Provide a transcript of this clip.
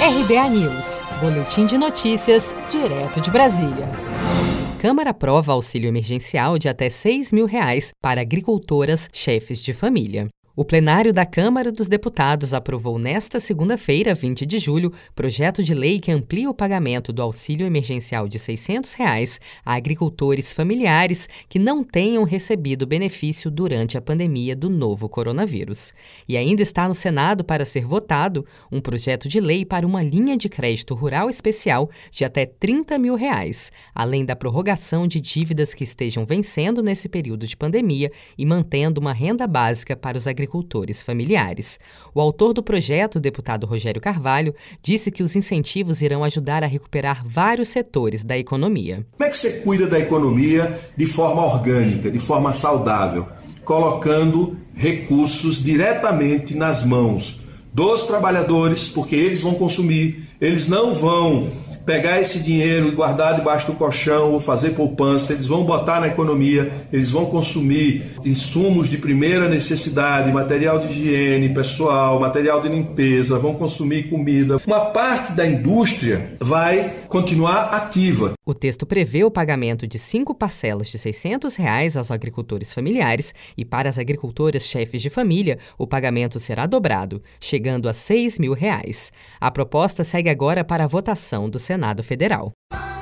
RBA News, Boletim de Notícias, direto de Brasília. Câmara aprova auxílio emergencial de até 6 mil reais para agricultoras chefes de família. O plenário da Câmara dos Deputados aprovou nesta segunda-feira, 20 de julho, projeto de lei que amplia o pagamento do auxílio emergencial de 600 reais a agricultores familiares que não tenham recebido benefício durante a pandemia do novo coronavírus. E ainda está no Senado para ser votado um projeto de lei para uma linha de crédito rural especial de até 30 mil reais, além da prorrogação de dívidas que estejam vencendo nesse período de pandemia e mantendo uma renda básica para os agricultores agricultores familiares. O autor do projeto, o deputado Rogério Carvalho, disse que os incentivos irão ajudar a recuperar vários setores da economia. Como é que você cuida da economia de forma orgânica, de forma saudável? Colocando recursos diretamente nas mãos dos trabalhadores, porque eles vão consumir, eles não vão pegar esse dinheiro e guardar debaixo do colchão ou fazer poupança, eles vão botar na economia, eles vão consumir insumos de primeira necessidade, material de higiene pessoal, material de limpeza, vão consumir comida. Uma parte da indústria vai continuar ativa. O texto prevê o pagamento de cinco parcelas de 600 reais aos agricultores familiares e para as agricultoras chefes de família, o pagamento será dobrado, chegando a 6 mil reais. A proposta segue agora para a votação do Senado. Senado Federal.